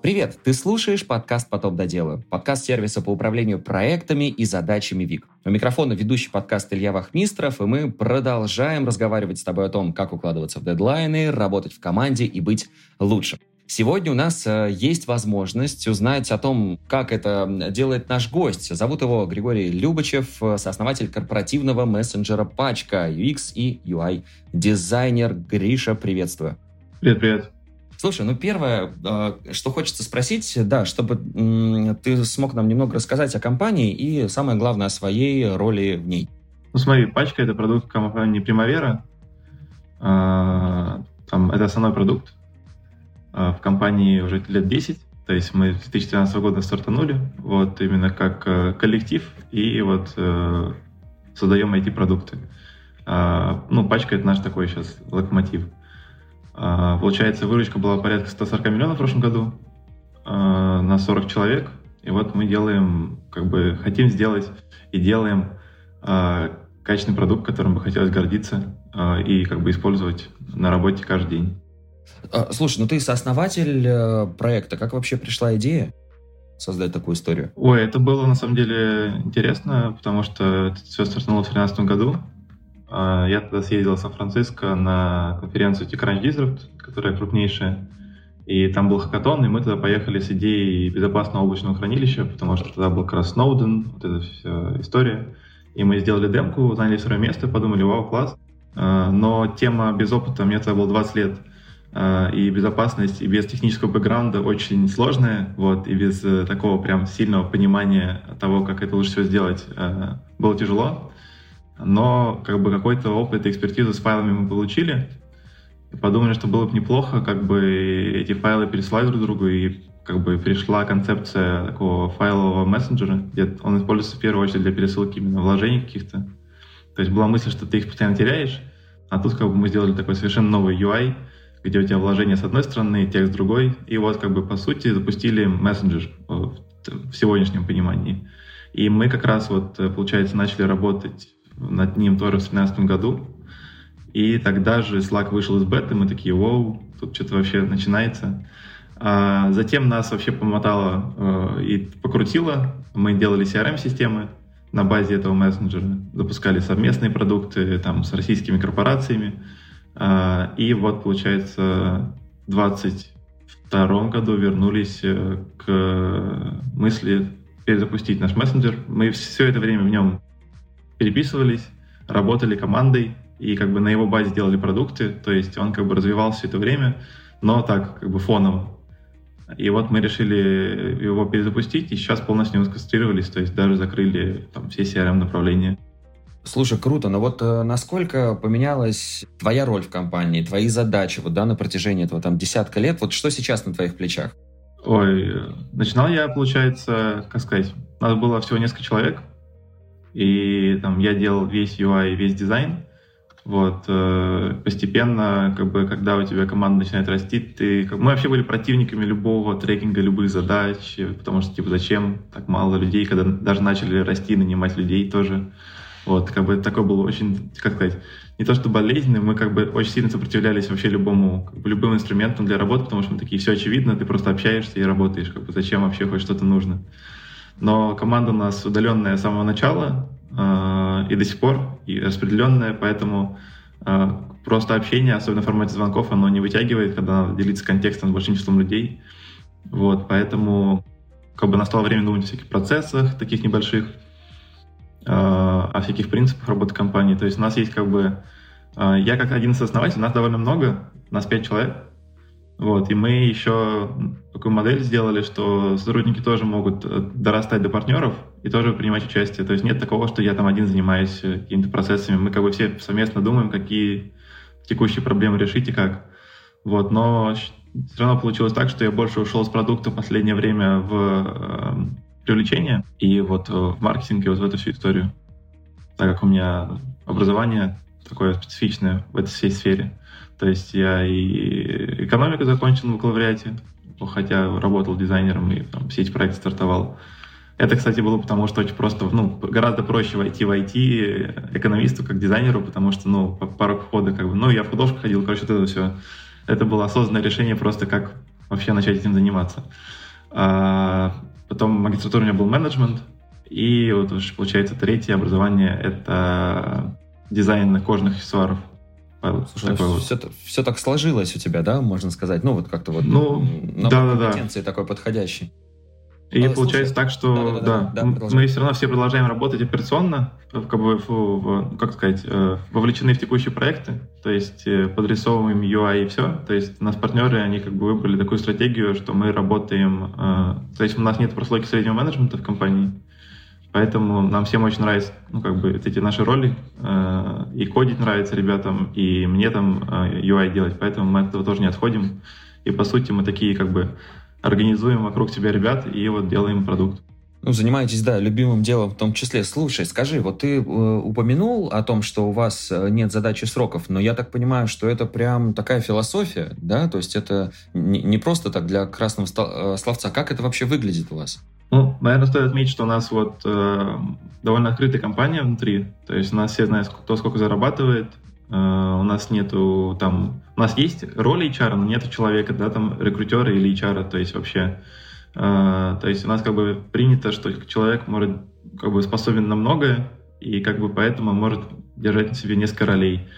Привет! Ты слушаешь подкаст «Потом доделаю» — подкаст сервиса по управлению проектами и задачами ВИК. У микрофона ведущий подкаст Илья Вахмистров, и мы продолжаем разговаривать с тобой о том, как укладываться в дедлайны, работать в команде и быть лучше. Сегодня у нас э, есть возможность узнать о том, как это делает наш гость. Зовут его Григорий Любачев, э, сооснователь корпоративного мессенджера «Пачка», UX и UI дизайнер. Гриша, приветствую. Привет, привет. Слушай, ну первое, а, что хочется спросить, да, чтобы ты смог нам немного рассказать о компании и, самое главное, о своей роли в ней. Ну смотри, пачка — это продукт компании Primavera. А, там, это основной продукт. А, в компании уже лет 10, то есть мы с 2013 года стартанули, вот именно как коллектив, и вот э, создаем IT-продукты. Ну, пачка — это наш такой сейчас локомотив. А, получается, выручка была порядка 140 миллионов в прошлом году а, на 40 человек. И вот мы делаем, как бы хотим сделать и делаем а, качественный продукт, которым бы хотелось гордиться и как бы использовать на работе каждый день. Слушай, ну ты сооснователь э, проекта. Как вообще пришла идея создать такую историю? Ой, это было на самом деле интересно, потому что это все стартануло в 2013 году. А, я тогда съездил в Сан-Франциско на конференцию TechCrunch Disrupt, которая крупнейшая. И там был хакатон, и мы тогда поехали с идеей безопасного облачного хранилища, потому что тогда был как раз Сноуден, вот эта вся история. И мы сделали демку, заняли второе место, подумали, вау, класс. А, но тема без опыта, мне тогда было 20 лет, а, и безопасность, и без технического бэкграунда очень сложная, вот, и без э, такого прям сильного понимания того, как это лучше всего сделать, было тяжело но как бы какой-то опыт и экспертизу с файлами мы получили. И подумали, что было бы неплохо как бы эти файлы переслать друг другу, и как бы пришла концепция такого файлового мессенджера, где он используется в первую очередь для пересылки именно вложений каких-то. То есть была мысль, что ты их постоянно теряешь, а тут как бы мы сделали такой совершенно новый UI, где у тебя вложения с одной стороны, текст с другой, и вот как бы по сути запустили мессенджер в сегодняшнем понимании. И мы как раз вот, получается, начали работать над ним тоже в 2017 году. И тогда же Slack вышел из беты, мы такие, вау, тут что-то вообще начинается. А затем нас вообще помотало э, и покрутило. Мы делали CRM-системы на базе этого мессенджера, запускали совместные продукты там, с российскими корпорациями. А, и вот, получается, в 2022 году вернулись э, к мысли перезапустить наш мессенджер. Мы все это время в нем переписывались, работали командой и как бы на его базе делали продукты, то есть он как бы развивался все это время, но так как бы фоново. И вот мы решили его перезапустить, и сейчас полностью сконцентрировались, то есть даже закрыли там все CRM-направления. Слушай, круто, но вот э, насколько поменялась твоя роль в компании, твои задачи вот, да, на протяжении этого там десятка лет, вот что сейчас на твоих плечах? Ой, начинал я, получается, как сказать, нас было всего несколько человек, и там я делал весь UI, весь дизайн. Вот, э, постепенно, как бы, когда у тебя команда начинает расти, ты, как, мы вообще были противниками любого трекинга, любых задач, потому что, типа, зачем так мало людей, когда даже начали расти, нанимать людей тоже. Вот, как бы такой был очень, как сказать, не то что болезненный, мы как бы очень сильно сопротивлялись вообще любому, как бы, любым инструментам для работы, потому что мы такие, все очевидно, ты просто общаешься и работаешь, как бы зачем вообще хоть что-то нужно. Но команда у нас удаленная с самого начала э, и до сих пор, и распределенная, поэтому э, просто общение, особенно в формате звонков, оно не вытягивает, когда надо делиться контекстом с большим числом людей. Вот, поэтому как бы настало время думать о всяких процессах таких небольших, э, о всяких принципах работы компании. То есть у нас есть как бы... Я как один из основателей, нас довольно много, нас пять человек, вот, и мы еще такую модель сделали, что сотрудники тоже могут э, дорастать до партнеров и тоже принимать участие. То есть нет такого, что я там один занимаюсь э, какими-то процессами. Мы как бы все совместно думаем, какие текущие проблемы решить и как. Вот, но все равно получилось так, что я больше ушел с продукта в последнее время в э, привлечение и вот в маркетинг и вот в эту всю историю. Так как у меня образование такое специфичное в этой всей сфере. То есть я и экономику закончил в бакалавриате, хотя работал дизайнером и там, все эти проекты стартовал. Это, кстати, было потому, что очень просто, ну, гораздо проще войти в IT экономисту как дизайнеру, потому что, ну, порог входа как бы, ну, я в художку ходил, короче, вот это все. Это было осознанное решение просто как вообще начать этим заниматься. А, потом магистратура у меня был менеджмент, и вот получается третье образование — это дизайн кожных аксессуаров. Слушай, такой вот. все, все так сложилось у тебя, да, можно сказать? Ну, вот как-то вот ну, на да, компетенции да, да. такой подходящий. И а, получается слушай, так, что да, да, да, да мы все равно все продолжаем работать операционно, как бы, в, в, как сказать, э, вовлечены в текущие проекты, то есть э, подрисовываем UI и все. То есть нас партнеры, они как бы выбрали такую стратегию, что мы работаем, э, то есть у нас нет прослойки среднего менеджмента в компании, Поэтому нам всем очень нравятся, ну, как бы, эти наши роли. Э, и кодить нравится ребятам, и мне там э, UI делать. Поэтому мы от этого тоже не отходим. И, по сути, мы такие, как бы, организуем вокруг себя ребят и вот делаем продукт. Ну, занимаетесь, да, любимым делом в том числе. Слушай, скажи, вот ты э, упомянул о том, что у вас э, нет задачи сроков, но я так понимаю, что это прям такая философия, да? То есть это не, не просто так для красного э, словца. Как это вообще выглядит у вас? Ну, наверное, стоит отметить, что у нас вот э, довольно открытая компания внутри. То есть у нас все знают, кто сколько зарабатывает. Э, у нас нету там... У нас есть роли HR, но нету человека, да, там, рекрутера или HR, то есть вообще... Э, то есть у нас как бы принято, что человек может как бы способен на многое, и как бы поэтому может держать на себе несколько ролей.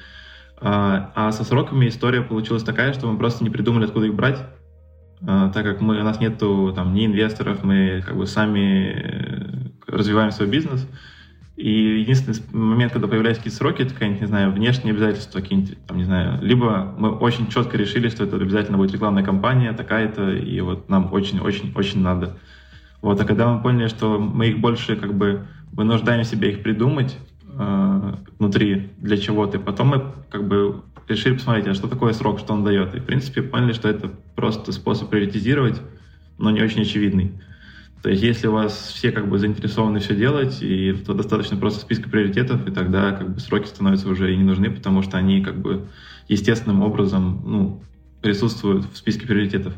А, а со сроками история получилась такая, что мы просто не придумали, откуда их брать. А, так как мы, у нас нету там ни инвесторов, мы как бы сами э, развиваем свой бизнес. И единственный момент, когда появляются какие-то сроки, это какие-нибудь, не знаю, внешние обязательства какие-нибудь, там, не знаю, либо мы очень четко решили, что это обязательно будет рекламная кампания такая-то, и вот нам очень-очень-очень надо. Вот, а когда мы поняли, что мы их больше как бы вынуждаем себя их придумать э, внутри для чего-то, потом мы как бы решили посмотреть, а что такое срок, что он дает. И, в принципе, поняли, что это просто способ приоритизировать, но не очень очевидный. То есть, если у вас все как бы заинтересованы все делать, и то достаточно просто списка приоритетов, и тогда как бы сроки становятся уже и не нужны, потому что они как бы естественным образом ну, присутствуют в списке приоритетов.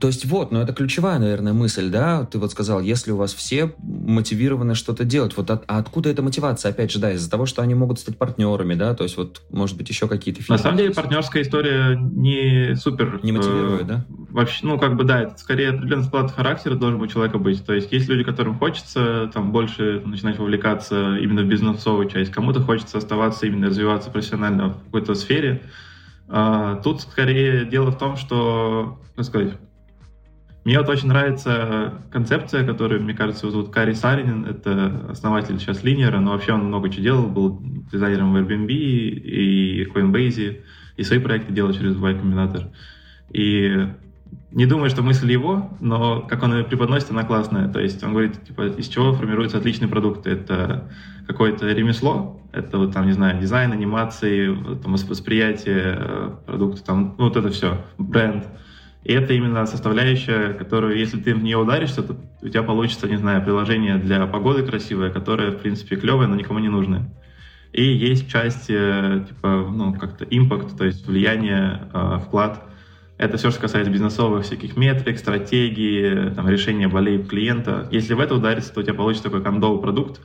То есть вот, ну это ключевая, наверное, мысль, да? Ты вот сказал, если у вас все мотивированы что-то делать, вот от, а откуда эта мотивация? Опять же, да, из-за того, что они могут стать партнерами, да? То есть вот, может быть, еще какие-то фильмы. На самом деле, партнерская история не супер... Не мотивирует, э, да? Вообще, ну как бы, да, это скорее определенный склад характера должен у человека быть. То есть есть люди, которым хочется там больше начинать вовлекаться именно в бизнесовую часть, кому-то хочется оставаться именно развиваться профессионально в какой-то сфере. А, тут скорее дело в том, что, как сказать, мне вот очень нравится концепция, которую, мне кажется, зовут Кари Саринин. Это основатель сейчас Линера, но вообще он много чего делал. Был дизайнером в Airbnb и Coinbase, и свои проекты делал через Y Combinator. И не думаю, что мысль его, но как он ее преподносит, она классная. То есть он говорит, типа, из чего формируются отличные продукты. Это какое-то ремесло, это вот там, не знаю, дизайн, анимации, там, восприятие э, продукта, там, ну, вот это все, бренд. И это именно составляющая, которую, если ты в нее ударишься, то у тебя получится, не знаю, приложение для погоды красивое, которое, в принципе, клевое, но никому не нужное. И есть часть, э, типа, ну, как-то импакт, то есть влияние, э, вклад. Это все, что касается бизнесовых всяких метрик, стратегии, там, решения болей клиента. Если в это удариться, то у тебя получится такой кондовый продукт,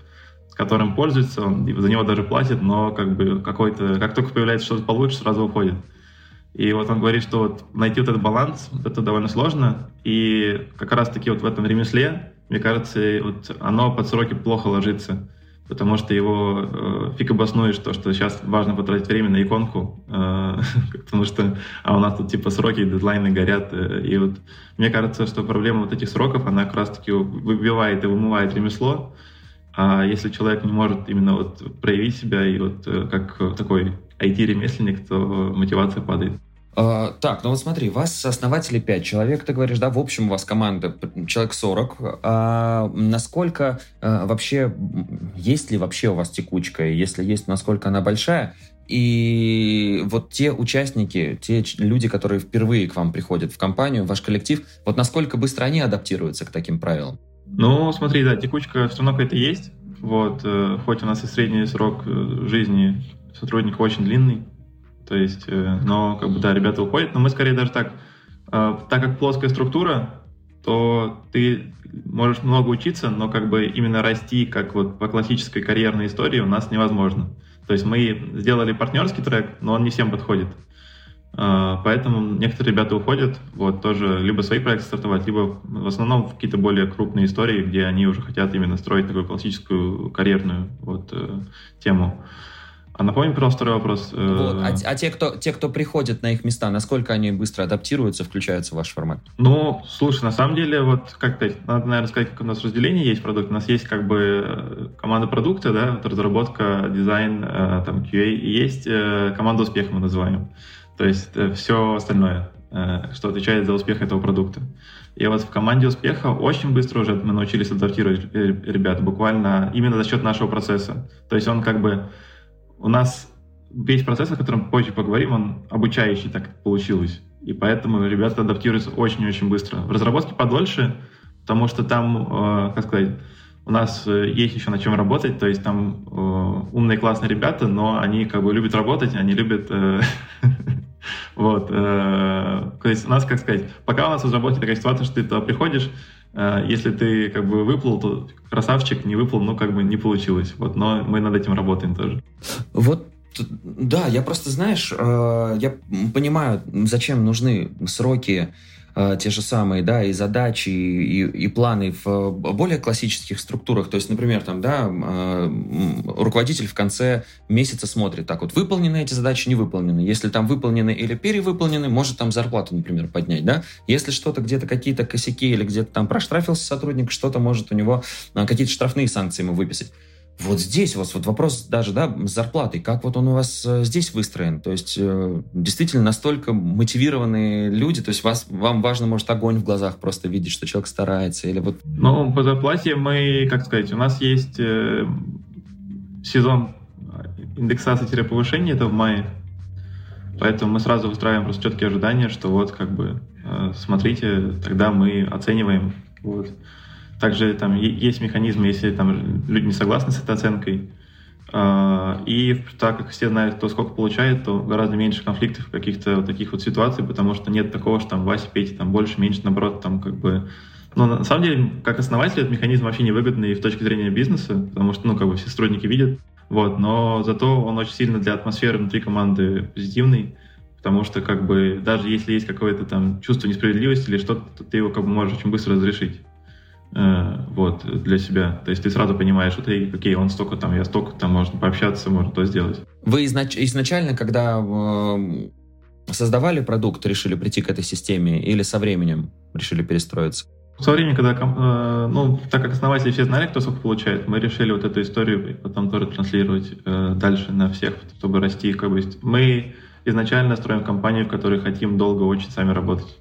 которым пользуется, он за него даже платит, но как бы какой-то, как только появляется что-то получше, сразу уходит. И вот он говорит, что вот найти вот этот баланс, это довольно сложно. И как раз-таки вот в этом ремесле, мне кажется, вот оно под сроки плохо ложится. Потому что его э, фиг обоснуешь, то, что сейчас важно потратить время на иконку, э, потому что а у нас тут типа сроки, дедлайны горят. Э, и вот мне кажется, что проблема вот этих сроков, она как раз-таки выбивает и вымывает ремесло. А если человек не может именно вот проявить себя и вот э, как такой IT-ремесленник, то мотивация падает. Uh, так, ну вот смотри, вас основатели 5 человек, ты говоришь, да, в общем у вас команда человек 40. А насколько а, вообще, есть ли вообще у вас текучка? Если есть, насколько она большая? И вот те участники, те люди, которые впервые к вам приходят в компанию, ваш коллектив, вот насколько быстро они адаптируются к таким правилам? Ну, смотри, да, текучка все равно какая-то есть. Вот, э, хоть у нас и средний срок э, жизни сотрудника очень длинный, то есть, э, но как бы да, ребята уходят, но мы скорее даже так, э, так как плоская структура, то ты можешь много учиться, но как бы именно расти, как вот по классической карьерной истории, у нас невозможно. То есть мы сделали партнерский трек, но он не всем подходит. Поэтому некоторые ребята уходят, вот, тоже либо свои проекты стартовать, либо в основном в какие-то более крупные истории, где они уже хотят именно строить такую классическую карьерную вот, э, тему. А напомни, пожалуйста, второй вопрос. Э, вот. А, а те, кто, те, кто приходят на их места, насколько они быстро адаптируются, включаются в ваш формат? Ну, слушай, на самом деле, вот как сказать, надо, наверное, сказать, как у нас разделение есть продукт. У нас есть как бы команда продукта, да, вот разработка, дизайн, э, там, QA, и есть команда успеха мы называем. То есть все остальное, что отвечает за успех этого продукта. И вот в команде успеха очень быстро уже мы научились адаптировать ребят, буквально именно за счет нашего процесса. То есть он как бы у нас весь процесс, о котором позже поговорим, он обучающий, так получилось. И поэтому ребята адаптируются очень-очень быстро. В разработке подольше, потому что там, э, как сказать, у нас э, есть еще на чем работать, то есть там э, умные классные ребята, но они как бы любят работать, они любят... Э, вот. Э, то есть у нас, как сказать, пока у нас в разработке такая ситуация, что ты туда приходишь, э, если ты как бы выплыл, то красавчик, не выплыл, ну как бы не получилось. Вот, но мы над этим работаем тоже. Вот да, я просто, знаешь, э, я понимаю, зачем нужны сроки Э, те же самые, да, и задачи, и, и планы в более классических структурах. То есть, например, там, да, э, руководитель в конце месяца смотрит, так вот, выполнены эти задачи, не выполнены. Если там выполнены или перевыполнены, может там зарплату, например, поднять, да. Если что-то где-то какие-то косяки или где-то там проштрафился сотрудник, что-то может у него э, какие-то штрафные санкции ему выписать. Вот здесь у вас вот вопрос даже, да, с зарплатой, как вот он у вас э, здесь выстроен? То есть э, действительно настолько мотивированные люди, то есть вас, вам важно, может, огонь в глазах просто видеть, что человек старается или вот... Ну, по зарплате мы, как сказать, у нас есть э, сезон индексации-повышения, это в мае, поэтому мы сразу выстраиваем просто четкие ожидания, что вот как бы э, смотрите, тогда мы оцениваем, вот. Также там есть механизмы, если там люди не согласны с этой оценкой. А, и так как все знают, кто сколько получает, то гораздо меньше конфликтов, каких-то вот таких вот ситуаций, потому что нет такого, что там Вася, Петя, там больше, меньше, наоборот, там как бы... Но на самом деле, как основатель, этот механизм вообще невыгодный в точке зрения бизнеса, потому что, ну, как бы все сотрудники видят, вот, но зато он очень сильно для атмосферы внутри команды позитивный, потому что, как бы, даже если есть какое-то там чувство несправедливости или что-то, то ты его, как бы, можешь очень быстро разрешить. Э, вот, для себя. То есть ты сразу понимаешь, что ты, окей, он столько там, я столько там, можно пообщаться, можно то сделать. Вы изнач- изначально, когда э, создавали продукт, решили прийти к этой системе или со временем решили перестроиться? Со временем, когда, э, ну, так как основатели все знали, кто сколько получает, мы решили вот эту историю потом тоже транслировать э, дальше на всех, чтобы расти. Как бы, мы изначально строим компанию, в которой хотим долго очень сами работать.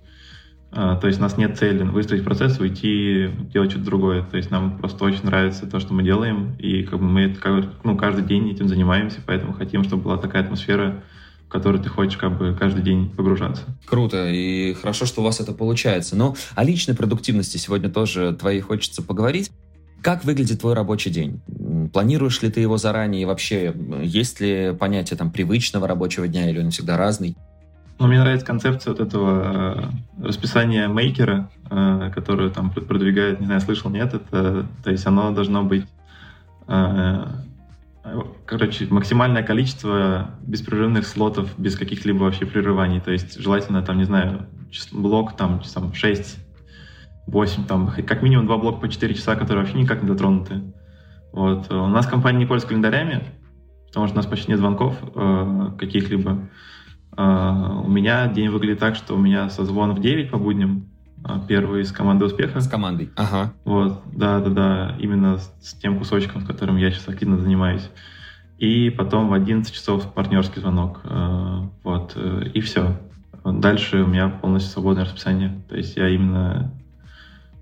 А, то есть у нас нет цели выстроить процесс, уйти, делать что-то другое. То есть нам просто очень нравится то, что мы делаем, и как бы мы ну, каждый день этим занимаемся, поэтому хотим, чтобы была такая атмосфера, в которую ты хочешь как бы каждый день погружаться. Круто, и хорошо, что у вас это получается. Но о личной продуктивности сегодня тоже твоей хочется поговорить. Как выглядит твой рабочий день? Планируешь ли ты его заранее? И вообще, есть ли понятие там привычного рабочего дня, или он всегда разный? Но мне нравится концепция вот этого э, расписания мейкера, э, которую там продвигает, не знаю, слышал, нет, это, то есть оно должно быть, э, короче, максимальное количество беспрерывных слотов без каких-либо вообще прерываний, то есть желательно там, не знаю, блок там, там 6 8, там, как минимум два блока по 4 часа, которые вообще никак не дотронуты. Вот. У нас компания не пользуется календарями, потому что у нас почти нет звонков э, каких-либо. Uh, у меня день выглядит так, что у меня созвон в 9 по будням, uh, первый с командой успеха. С командой, ага. Вот, да-да-да, именно с, тем кусочком, с которым я сейчас активно занимаюсь. И потом в 11 часов партнерский звонок. Uh, вот, э, и все. Дальше у меня полностью свободное расписание. То есть я именно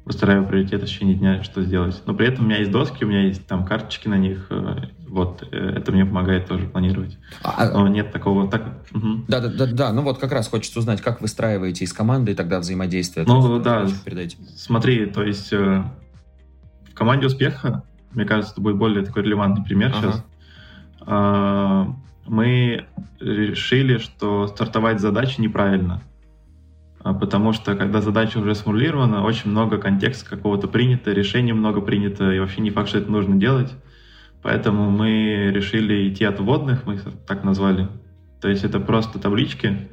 выстраиваю приоритет в течение дня, что сделать. Но при этом у меня есть доски, у меня есть там карточки на них, э, вот, э, это мне помогает тоже планировать. А, а, Но нет такого... Так... Угу. Да, да, да, да, ну вот как раз хочется узнать, как выстраиваете из команды тогда взаимодействие. Ну да, смотри, то есть э, в команде успеха, мне кажется, это будет более такой релевантный пример ага. сейчас. А, мы решили, что стартовать задачи неправильно. А, потому что когда задача уже сформулирована, очень много контекста какого-то принято, решений много принято, и вообще не факт, что это нужно делать. Поэтому мы решили идти от вводных, мы их так назвали. То есть это просто таблички,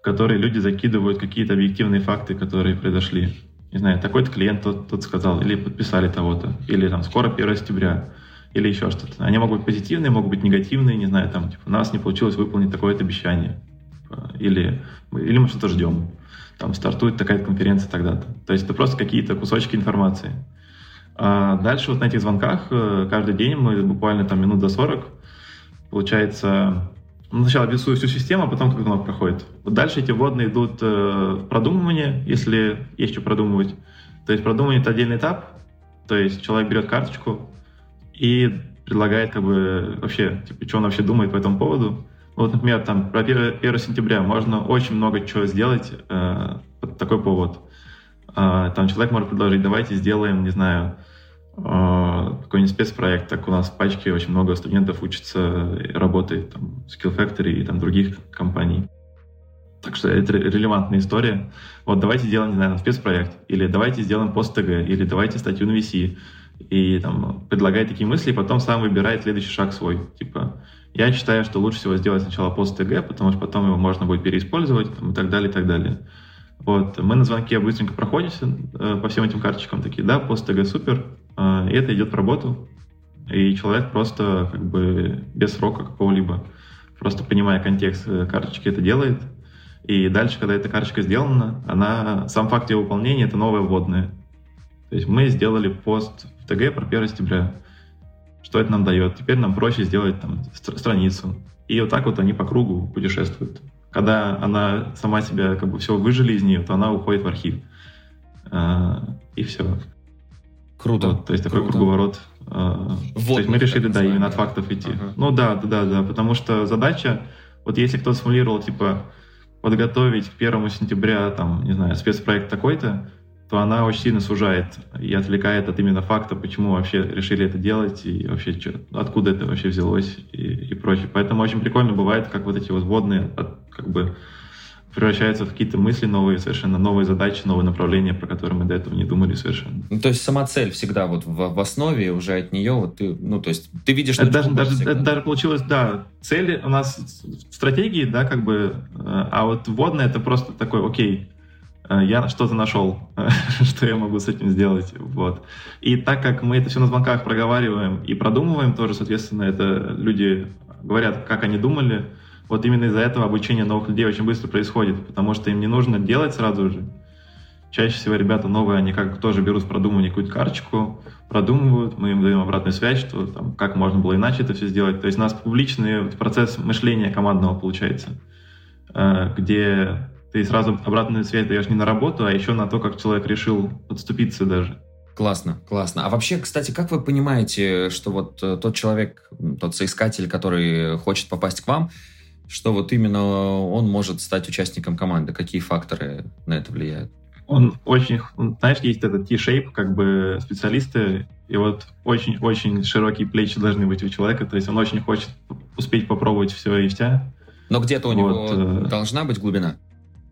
в которые люди закидывают какие-то объективные факты, которые произошли. Не знаю, такой-то клиент тот, тот сказал, или подписали того-то, или там скоро 1 сентября, или еще что-то. Они могут быть позитивные, могут быть негативные, не знаю, там, типа, у нас не получилось выполнить такое-то обещание. Или, или мы что-то ждем. Там стартует такая конференция тогда-то. То есть это просто какие-то кусочки информации. А дальше вот на этих звонках э, каждый день мы буквально там минут до 40, получается, ну, сначала описываю всю систему, а потом как звонок проходит. Вот дальше эти вводные идут э, продумывание, если есть что продумывать. То есть продумывание — это отдельный этап, то есть человек берет карточку и предлагает как бы вообще, типа, что он вообще думает по этому поводу. Вот, например, там про 1, 1 сентября можно очень много чего сделать э, под такой повод. Э, там человек может предложить, давайте сделаем, не знаю, э, какой-нибудь спецпроект. Так у нас в пачке очень много студентов учатся работает там, в Skill Factory и там других компаний. Так что это релевантная история. Вот давайте сделаем, не знаю, спецпроект, или давайте сделаем пост ТГ, или давайте статью на VC. И там предлагает такие мысли, и потом сам выбирает следующий шаг свой. Типа, я считаю, что лучше всего сделать сначала пост ТГ, потому что потом его можно будет переиспользовать там, и так далее, и так далее. Вот. Мы на звонке быстренько проходимся э, по всем этим карточкам, такие, да, пост ТГ супер, э, и это идет в работу. И человек просто как бы без срока какого-либо, просто понимая контекст э, карточки, это делает. И дальше, когда эта карточка сделана, она, сам факт ее выполнения — это новое вводное. То есть мы сделали пост в ТГ про 1 сентября. Что это нам дает? Теперь нам проще сделать там страницу. И вот так вот они по кругу путешествуют. Когда она сама себя как бы все выжили из нее, то она уходит в архив. А, и все. Круто. Вот, то есть Круто. такой круговорот. А, вот, то есть мы решили, да, именно от фактов идти. Ага. Ну да, да, да, да, потому что задача, вот если кто сформулировал, типа, подготовить к 1 сентября, там, не знаю, спецпроект такой-то, то она очень сильно сужает и отвлекает от именно факта, почему вообще решили это делать и вообще откуда это вообще взялось и, и прочее. Поэтому очень прикольно бывает, как вот эти возводные как бы превращаются в какие-то мысли новые, совершенно новые задачи, новые направления, про которые мы до этого не думали совершенно. Ну, то есть сама цель всегда вот в, в основе, уже от нее вот ты, ну, то есть ты видишь... Это даже, даже, это даже получилось, да, цели у нас в стратегии, да, как бы, э, а вот вводная это просто такой, окей, я что-то нашел, что я могу с этим сделать. Вот. И так как мы это все на звонках проговариваем и продумываем тоже, соответственно, это люди говорят, как они думали. Вот именно из-за этого обучение новых людей очень быстро происходит, потому что им не нужно делать сразу же. Чаще всего ребята новые, они как тоже берут продумывание какую-то карточку, продумывают, мы им даем обратную связь, что там, как можно было иначе это все сделать. То есть у нас публичный процесс мышления командного получается, э, где ты сразу обратную связь даешь не на работу, а еще на то, как человек решил подступиться даже. Классно, классно. А вообще, кстати, как вы понимаете, что вот э, тот человек, тот соискатель, который хочет попасть к вам, что вот именно он может стать участником команды? Какие факторы на это влияют? Он очень, знаешь, есть этот T-shape, как бы специалисты, и вот очень-очень широкие плечи должны быть у человека, то есть он очень хочет успеть попробовать все и вся. Но где-то у вот, него э... должна быть глубина?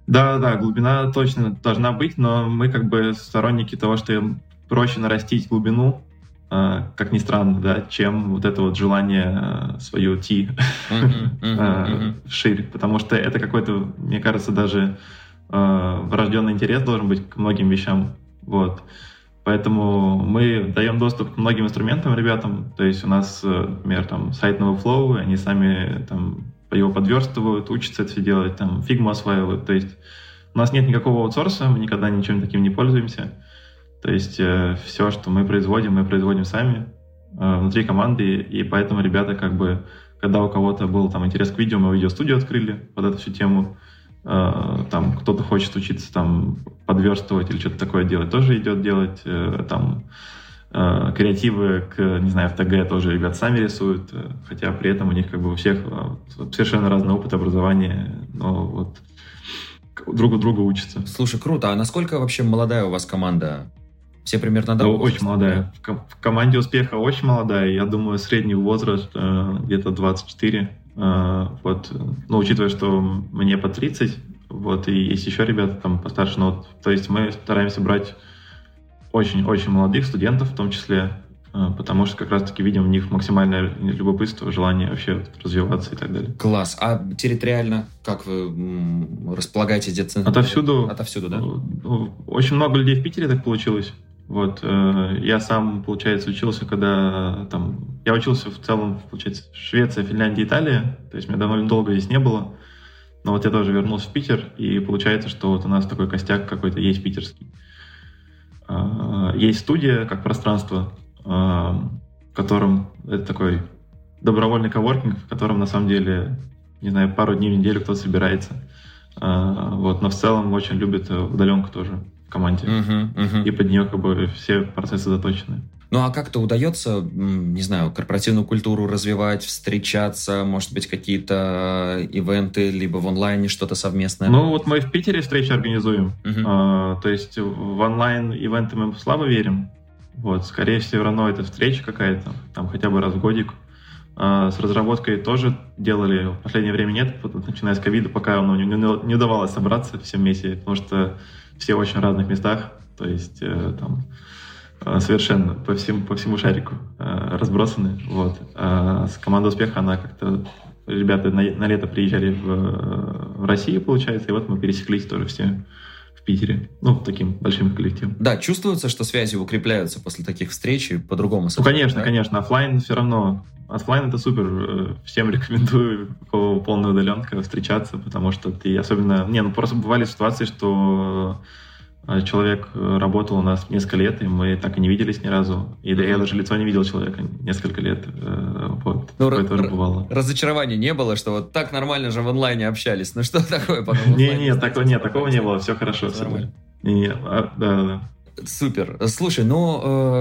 Да, да, глубина точно должна быть, но мы как бы сторонники того, что проще нарастить глубину, э, как ни странно, да, чем вот это вот желание э, свою T э, шире, потому что это какой-то, мне кажется, даже врожденный интерес должен быть к многим вещам, вот. Поэтому мы даем доступ к многим инструментам ребятам, то есть у нас, например, там сайт Novoflow, они сами там его подверстывают, учатся это все делать, там, фигму осваивают. То есть у нас нет никакого аутсорса, мы никогда ничем таким не пользуемся. То есть э, все, что мы производим, мы производим сами э, внутри команды, и поэтому ребята как бы, когда у кого-то был там интерес к видео, мы видеостудию открыли под эту всю тему. Э, там кто-то хочет учиться там подверстывать или что-то такое делать, тоже идет делать. Э, там креативы к, не знаю, в ТГ тоже ребят сами рисуют, э, хотя при этом у них как бы у всех э, совершенно разный опыт образования, но вот друг у друга учатся. Слушай, круто. А насколько вообще молодая у вас команда? Все примерно да, Очень молодая. В, ком- в команде успеха очень молодая. Я думаю, средний возраст э, где-то 24. Э, вот. Но учитывая, что мне по 30, вот, и есть еще ребята там постарше, но вот, то есть мы стараемся брать очень-очень молодых студентов в том числе, а, потому что как раз-таки видим в них максимальное любопытство, желание вообще развиваться и так далее. Класс. А территориально как вы располагаете децентрализованно? Отовсюду. Отовсюду, да? Ну, очень много людей в Питере так получилось. Вот, э, я сам, получается, учился, когда там... Я учился в целом, получается, Швеция, Финляндия, Италия. То есть меня довольно долго здесь не было. Но вот я тоже вернулся в Питер, и получается, что вот у нас такой костяк какой-то есть питерский. Э, есть студия как пространство, в котором это такой добровольный коворкинг, в котором на самом деле, не знаю, пару дней в неделю кто-то собирается. А, вот, но в целом очень любит удаленку тоже в команде. Uh-huh, uh-huh. И под нее как бы все процессы заточены. Ну а как-то удается, не знаю, корпоративную культуру развивать, встречаться, может быть, какие-то э, ивенты, либо в онлайне что-то совместное? Ну вот мы в Питере встречи организуем. Uh-huh. А, то есть в онлайн-ивенты мы слабо верим. Вот, скорее всего, равно это встреча какая-то, там хотя бы раз в годик. А с разработкой тоже делали, в последнее время нет, начиная с ковида, пока оно не, не, удавалось собраться все вместе, потому что все в очень разных местах, то есть э, там совершенно по всему, по всему шарику э, разбросаны. Вот. А с командой успеха она как-то ребята на, на лето приезжали в, в Россию, получается, и вот мы пересеклись тоже все Питере, ну, таким большим коллективом. Да, чувствуется, что связи укрепляются после таких встреч и по-другому. Ну, конечно, да? конечно. Оффлайн все равно. Оффлайн это супер. Э, всем рекомендую, полная удаленка, встречаться, потому что ты особенно... Не, ну просто бывали ситуации, что а человек э, работал у нас несколько лет, и мы так и не виделись ни разу. И mm-hmm. я даже лицо не видел человека несколько лет. Э, вот. Ну, Такое тоже бывало. Разочарования не было, что вот так нормально же в онлайне общались. Ну что такое потом? Не, не, такого нет, такого не было. Все хорошо. Нормально. Не, а, да, да. Супер. Слушай, ну,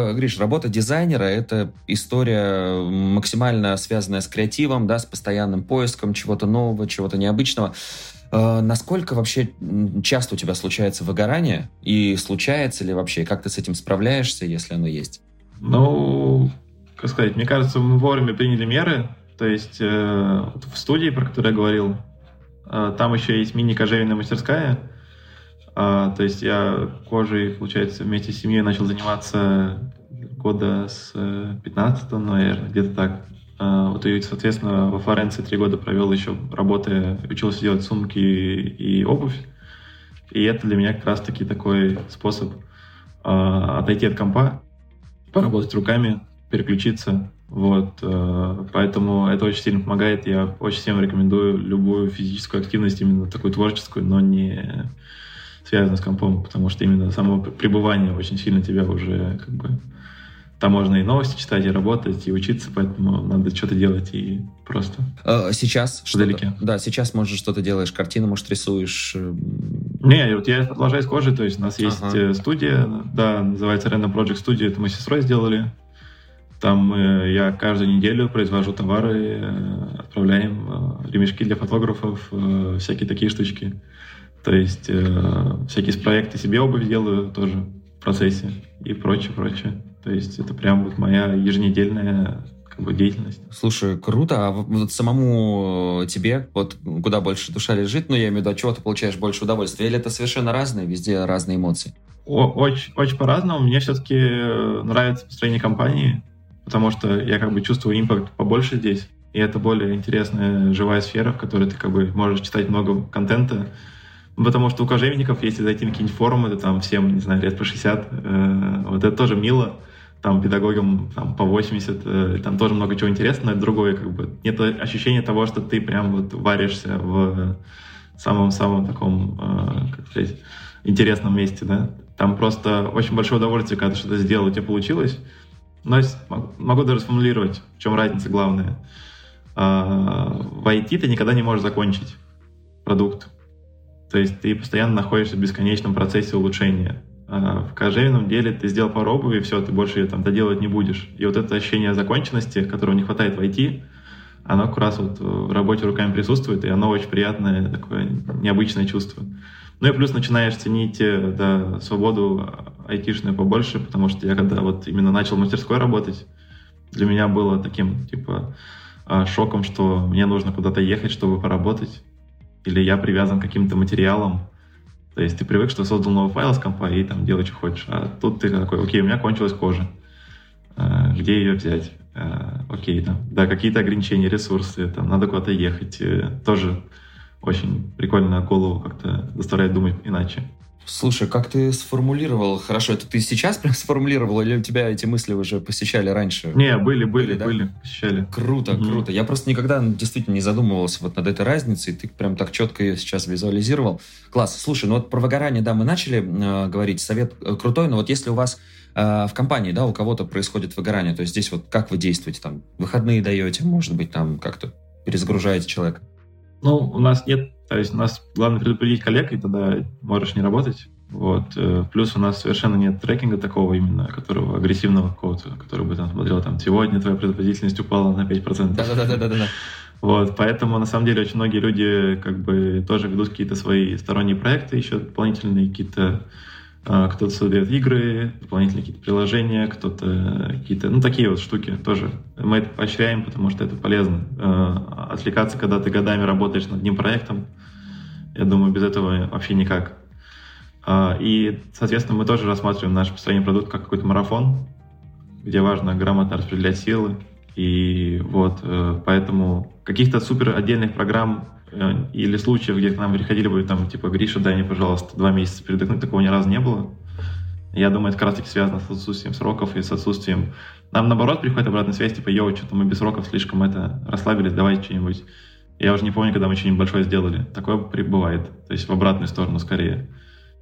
э, Гриш, работа дизайнера — это история максимально связанная с креативом, да, с постоянным поиском чего-то нового, чего-то необычного. Э, насколько вообще часто у тебя случается выгорание? И случается ли вообще? Как ты с этим справляешься, если оно есть? Ну, как сказать, мне кажется, мы вовремя приняли меры. То есть э, в студии, про которую я говорил, э, там еще есть мини-кожевенная мастерская. Э, то есть я кожей, получается, вместе с семьей начал заниматься года с 15 наверное, где-то так. А, вот и, соответственно, во Флоренции три года провел еще работая, учился делать сумки и обувь. И это для меня как раз-таки такой способ э, отойти от компа, поработать руками, переключиться. Вот, э, поэтому это очень сильно помогает. Я очень всем рекомендую любую физическую активность, именно такую творческую, но не связанную с компом, потому что именно само пребывание очень сильно тебя уже как бы там можно и новости читать, и работать, и учиться, поэтому надо что-то делать и просто а, Сейчас вдалеке. Да, сейчас, может, что-то делаешь, картину, может, рисуешь. Э, Не, вот я продолжаю с кожей, то есть у нас есть ага. Э, студия, да, называется Random Project Studio, это мы с сестрой сделали. Там э, я каждую неделю произвожу товары, э, отправляем э, ремешки для фотографов, э, всякие такие штучки. То есть э, всякие проекты себе обувь делаю тоже в процессе и прочее, прочее. То есть это прям вот моя еженедельная как бы деятельность. Слушай, круто. А вот самому э, тебе, вот куда больше душа лежит, ну, я имею в виду, от чего ты получаешь больше удовольствия? Или это совершенно разные, везде разные эмоции? О, очень, очень по-разному. Мне все-таки нравится построение компании, потому что я как бы чувствую импакт побольше здесь. И это более интересная живая сфера, в которой ты как бы можешь читать много контента, Потому что у кожевенников, если зайти на какие-нибудь форумы, это там всем, не знаю, лет по 60, э, вот это тоже мило там педагогам там, по 80, э, там тоже много чего интересного, это другое, как бы нет ощущения того, что ты прям вот варишься в самом-самом таком, э, как сказать, интересном месте, да. Там просто очень большое удовольствие, когда что-то сделал, у тебя получилось. Но могу даже сформулировать, в чем разница главная. А, в IT ты никогда не можешь закончить продукт. То есть ты постоянно находишься в бесконечном процессе улучшения. А, в кожевенном деле ты сделал пару обуви, и все, ты больше ее там доделать не будешь. И вот это ощущение законченности, которого не хватает в IT, оно как раз вот в работе руками присутствует, и оно очень приятное, такое необычное чувство. Ну и плюс начинаешь ценить э, да, свободу айтишную побольше, потому что я когда вот именно начал в мастерской работать, для меня было таким, типа, а, шоком, что мне нужно куда-то ехать, чтобы поработать, или я привязан к каким-то материалам, то есть ты привык, что создал новый файл с компа и там делай, что хочешь. А тут ты такой, окей, у меня кончилась кожа. э, где ее взять, э, окей, там, да, какие-то ограничения, ресурсы, там, надо куда-то ехать, э, тоже очень прикольно голову как-то заставляет думать иначе. Слушай, как ты сформулировал? Хорошо, это ты сейчас прям сформулировал, или у тебя эти мысли уже посещали раньше? Не, были, были, были, да? были посещали. Круто, угу. круто. Я просто никогда действительно не задумывался вот над этой разницей, ты прям так четко ее сейчас визуализировал. Класс. Слушай, ну вот про выгорание, да, мы начали э, говорить, совет э, крутой, но вот если у вас э, в компании, да, у кого-то происходит выгорание, то есть здесь вот как вы действуете, там, выходные даете, может быть, там как-то перезагружаете человека? Ну, у нас нет то есть у нас главное предупредить коллег, и тогда можешь не работать. Вот. Э, плюс у нас совершенно нет трекинга такого именно, которого агрессивного какого-то, который бы там смотрел, там, сегодня твоя производительность упала на 5%. Да-да-да-да-да. Вот, поэтому, на самом деле, очень многие люди как бы тоже ведут какие-то свои сторонние проекты, еще дополнительные какие-то кто-то создает игры, дополнительные какие-то приложения, кто-то какие-то, ну, такие вот штуки тоже. Мы это поощряем, потому что это полезно. А, отвлекаться, когда ты годами работаешь над одним проектом, я думаю, без этого вообще никак. А, и, соответственно, мы тоже рассматриваем наш постоянный продукт как какой-то марафон, где важно грамотно распределять силы. И вот, э, поэтому каких-то супер отдельных программ Э, или случаев, где к нам приходили бы там, типа, Гриша, дай мне, пожалуйста, два месяца передохнуть, такого ни разу не было. Я думаю, это как раз таки связано с отсутствием сроков и с отсутствием... Нам, наоборот, приходит обратная связь, типа, йоу, что-то мы без сроков слишком это расслабились, давайте что-нибудь. Я уже не помню, когда мы что-нибудь большое сделали. Такое бывает. То есть в обратную сторону скорее.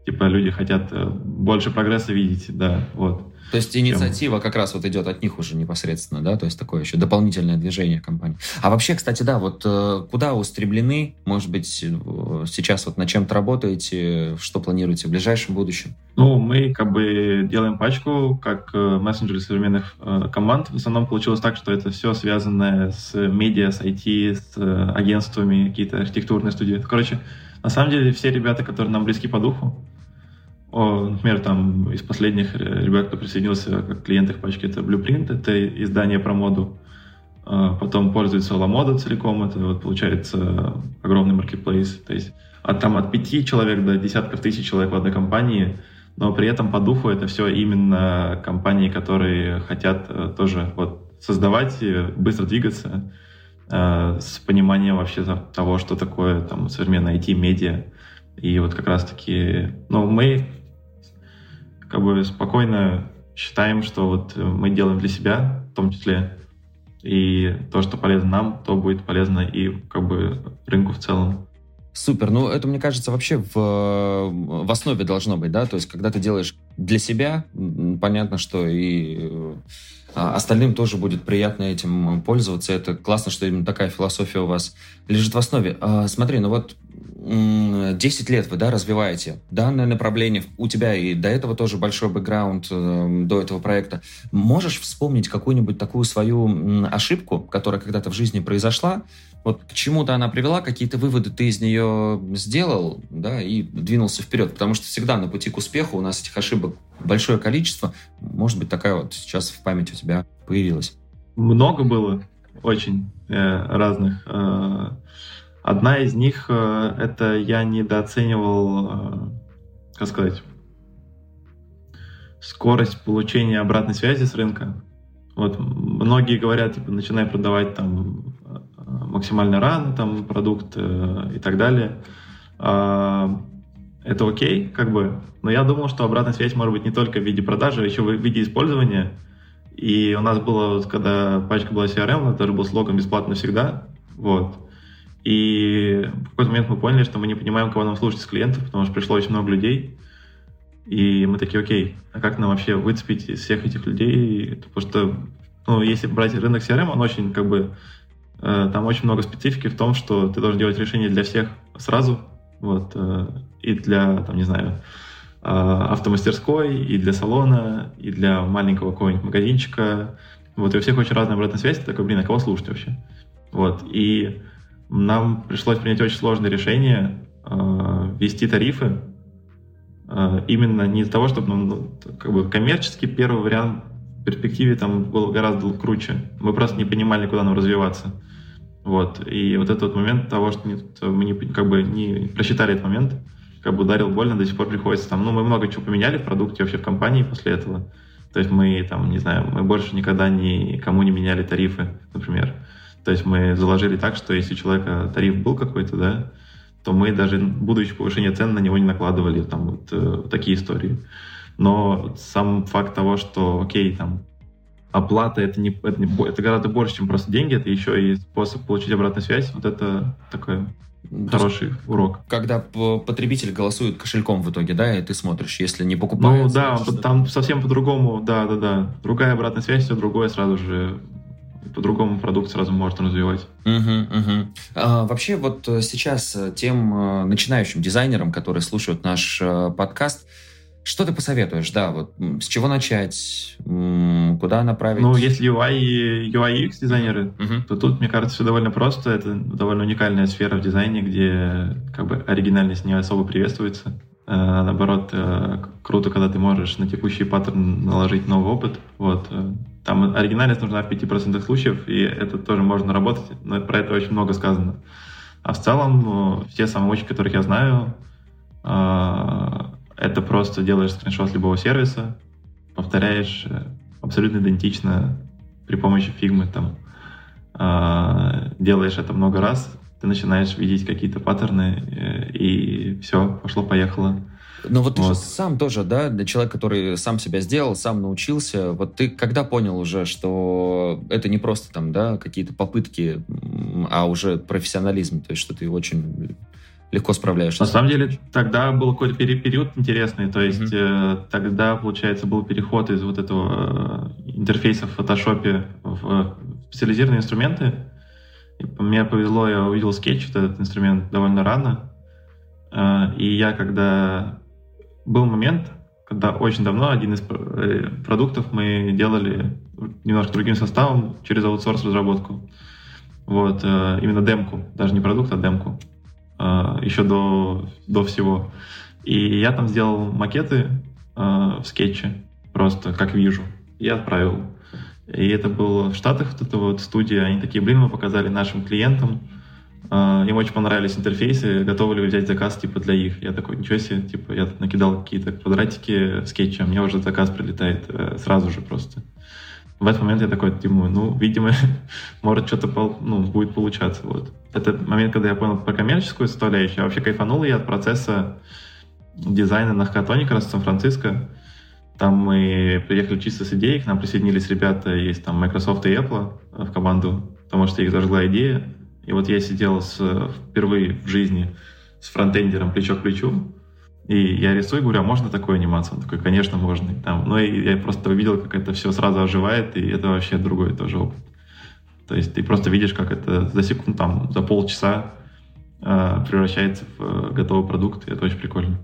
Типа люди хотят э, больше прогресса видеть, да, вот. То есть инициатива как раз вот идет от них уже непосредственно, да, то есть такое еще дополнительное движение компании. А вообще, кстати, да, вот э, куда устремлены, может быть, сейчас вот на чем-то работаете, что планируете в ближайшем будущем? Ну, мы как бы делаем пачку как э, мессенджеры современных команд. В основном получилось так, что это все связанное с медиа, с IT, с агентствами, какие-то архитектурные студии. Короче, на самом деле все ребята, которые нам близки по духу, например, там из последних ребят, кто присоединился как клиент их пачки, это Blueprint, это издание про моду. А, потом пользуется Ламода целиком, это вот получается огромный маркетплейс. То есть от, там, от пяти человек до десятков тысяч человек в одной компании, но при этом по духу это все именно компании, которые хотят э, тоже вот создавать, быстро двигаться, э, с пониманием вообще того, что такое там современная IT-медиа. И вот как раз-таки, ну, мы как бы спокойно считаем, что вот мы делаем для себя, в том числе, и то, что полезно нам, то будет полезно и как бы рынку в целом. Супер. Ну, это, мне кажется, вообще в, в основе должно быть, да? То есть, когда ты делаешь для себя, понятно, что и а, остальным тоже будет приятно этим пользоваться. Это классно, что именно такая философия у вас лежит в основе. А, смотри, ну вот 10 лет вы да, развиваете данное направление, у тебя и до этого тоже большой бэкграунд, э, до этого проекта. Можешь вспомнить какую-нибудь такую свою ошибку, которая когда-то в жизни произошла, вот к чему-то она привела, какие-то выводы ты из нее сделал, да, и двинулся вперед, потому что всегда на пути к успеху у нас этих ошибок большое количество. Может быть, такая вот сейчас в памяти у тебя появилась. Много было, очень э, разных. Э, Одна из них э, это я недооценивал, э, как сказать, скорость получения обратной связи с рынка. Вот многие говорят, типа, начинай продавать там максимально рано там продукт и так далее. А, это окей, как бы, но я думал, что обратная связь может быть не только в виде продажи, а еще в виде использования. И у нас было, когда пачка была CRM, нас даже был слоган «бесплатно всегда». Вот. И в какой-то момент мы поняли, что мы не понимаем, кого нам слушать из клиентов, потому что пришло очень много людей. И мы такие, окей, а как нам вообще выцепить из всех этих людей? Потому что, ну, если брать рынок CRM, он очень, как бы, э, там очень много специфики в том, что ты должен делать решение для всех сразу, вот, э, и для, там, не знаю, э, автомастерской, и для салона, и для маленького какого-нибудь магазинчика. Вот, и у всех очень разная обратная связь. Ты такой, блин, а кого слушать вообще? Вот, и нам пришлось принять очень сложное решение э, ввести тарифы э, именно не из-за того, чтобы ну, как бы коммерческий первый вариант перспективе там был гораздо круче. Мы просто не понимали, куда нам развиваться. Вот. И вот этот вот момент того, что мы не, как бы не просчитали этот момент, как бы ударил больно, до сих пор приходится там, ну, мы много чего поменяли в продукте вообще в компании после этого. То есть мы там, не знаю, мы больше никогда никому не меняли тарифы, например. То есть мы заложили так, что если у человека тариф был какой-то, да, то мы даже, будучи повышение цен, на него не накладывали там вот э, такие истории. Но сам факт того, что, окей, там, оплата это, не, это, не, это гораздо больше, чем просто деньги, это еще и способ получить обратную связь, вот это такой хороший есть, урок. Когда потребитель голосует кошельком в итоге, да, и ты смотришь, если не покупает... Ну да, значит, там совсем по-другому, да, да, да. Другая обратная связь, все другое сразу же по-другому продукт сразу может развивать. Угу, угу. А, вообще вот э, сейчас э, тем э, начинающим дизайнерам, которые слушают наш подкаст, что ты посоветуешь, да, вот с чего начать, куда направить? Ну, если UI и UI UX дизайнеры, uh-huh. то тут, мне кажется, все довольно просто. Это довольно уникальная сфера в дизайне, где как бы оригинальность не особо приветствуется. А, наоборот, э, круто, когда ты можешь на текущий паттерн наложить новый опыт. Вот. Э, там оригинальность нужна в 5% случаев, и это тоже можно работать, но про это очень много сказано. А в целом, все самоучки, которых я знаю, это просто делаешь скриншот любого сервиса, повторяешь э, абсолютно идентично при помощи фигмы, там, э, делаешь это много раз, ты начинаешь видеть какие-то паттерны, э, и все, пошло-поехало. Но вот, вот ты же сам тоже, да, человек, который сам себя сделал, сам научился. Вот ты когда понял уже, что это не просто там, да, какие-то попытки, а уже профессионализм, то есть что ты очень легко справляешься? На самом деле, тогда был какой-то период интересный, то есть mm-hmm. э, тогда, получается, был переход из вот этого э, интерфейса в фотошопе в специализированные инструменты. И мне повезло, я увидел скетч, вот этот инструмент, довольно рано. Э, и я когда... Был момент, когда очень давно один из э, продуктов мы делали немножко другим составом через аутсорс разработку. Вот, э, именно демку, даже не продукт, а демку. А, еще до, до всего. И я там сделал макеты э, в скетче, просто как вижу, и отправил. И это было в Штатах, вот эта вот студия, они такие, блин, мы показали нашим клиентам, э, им очень понравились интерфейсы, готовы ли вы взять заказ типа для их. Я такой, ничего себе, типа я накидал какие-то квадратики в скетче, а мне уже заказ прилетает э, сразу же просто. В этот момент я такой думаю, ну, видимо, может что-то ну, будет получаться. Вот это момент, когда я понял про коммерческую составляющую. Я вообще кайфанул я от процесса дизайна на хакатоне как раз в Сан-Франциско. Там мы приехали чисто с идеей, к нам присоединились ребята из там, Microsoft и Apple в команду, потому что их зажгла идея. И вот я сидел с, впервые в жизни с фронтендером плечо к плечу, и я рисую, говорю, а можно такую анимацию? Он такой, конечно, можно. И там, ну, и я просто увидел, как это все сразу оживает, и это вообще другой тоже опыт. То есть ты просто видишь, как это за секунду, там, за полчаса э, превращается в э, готовый продукт, и это очень прикольно.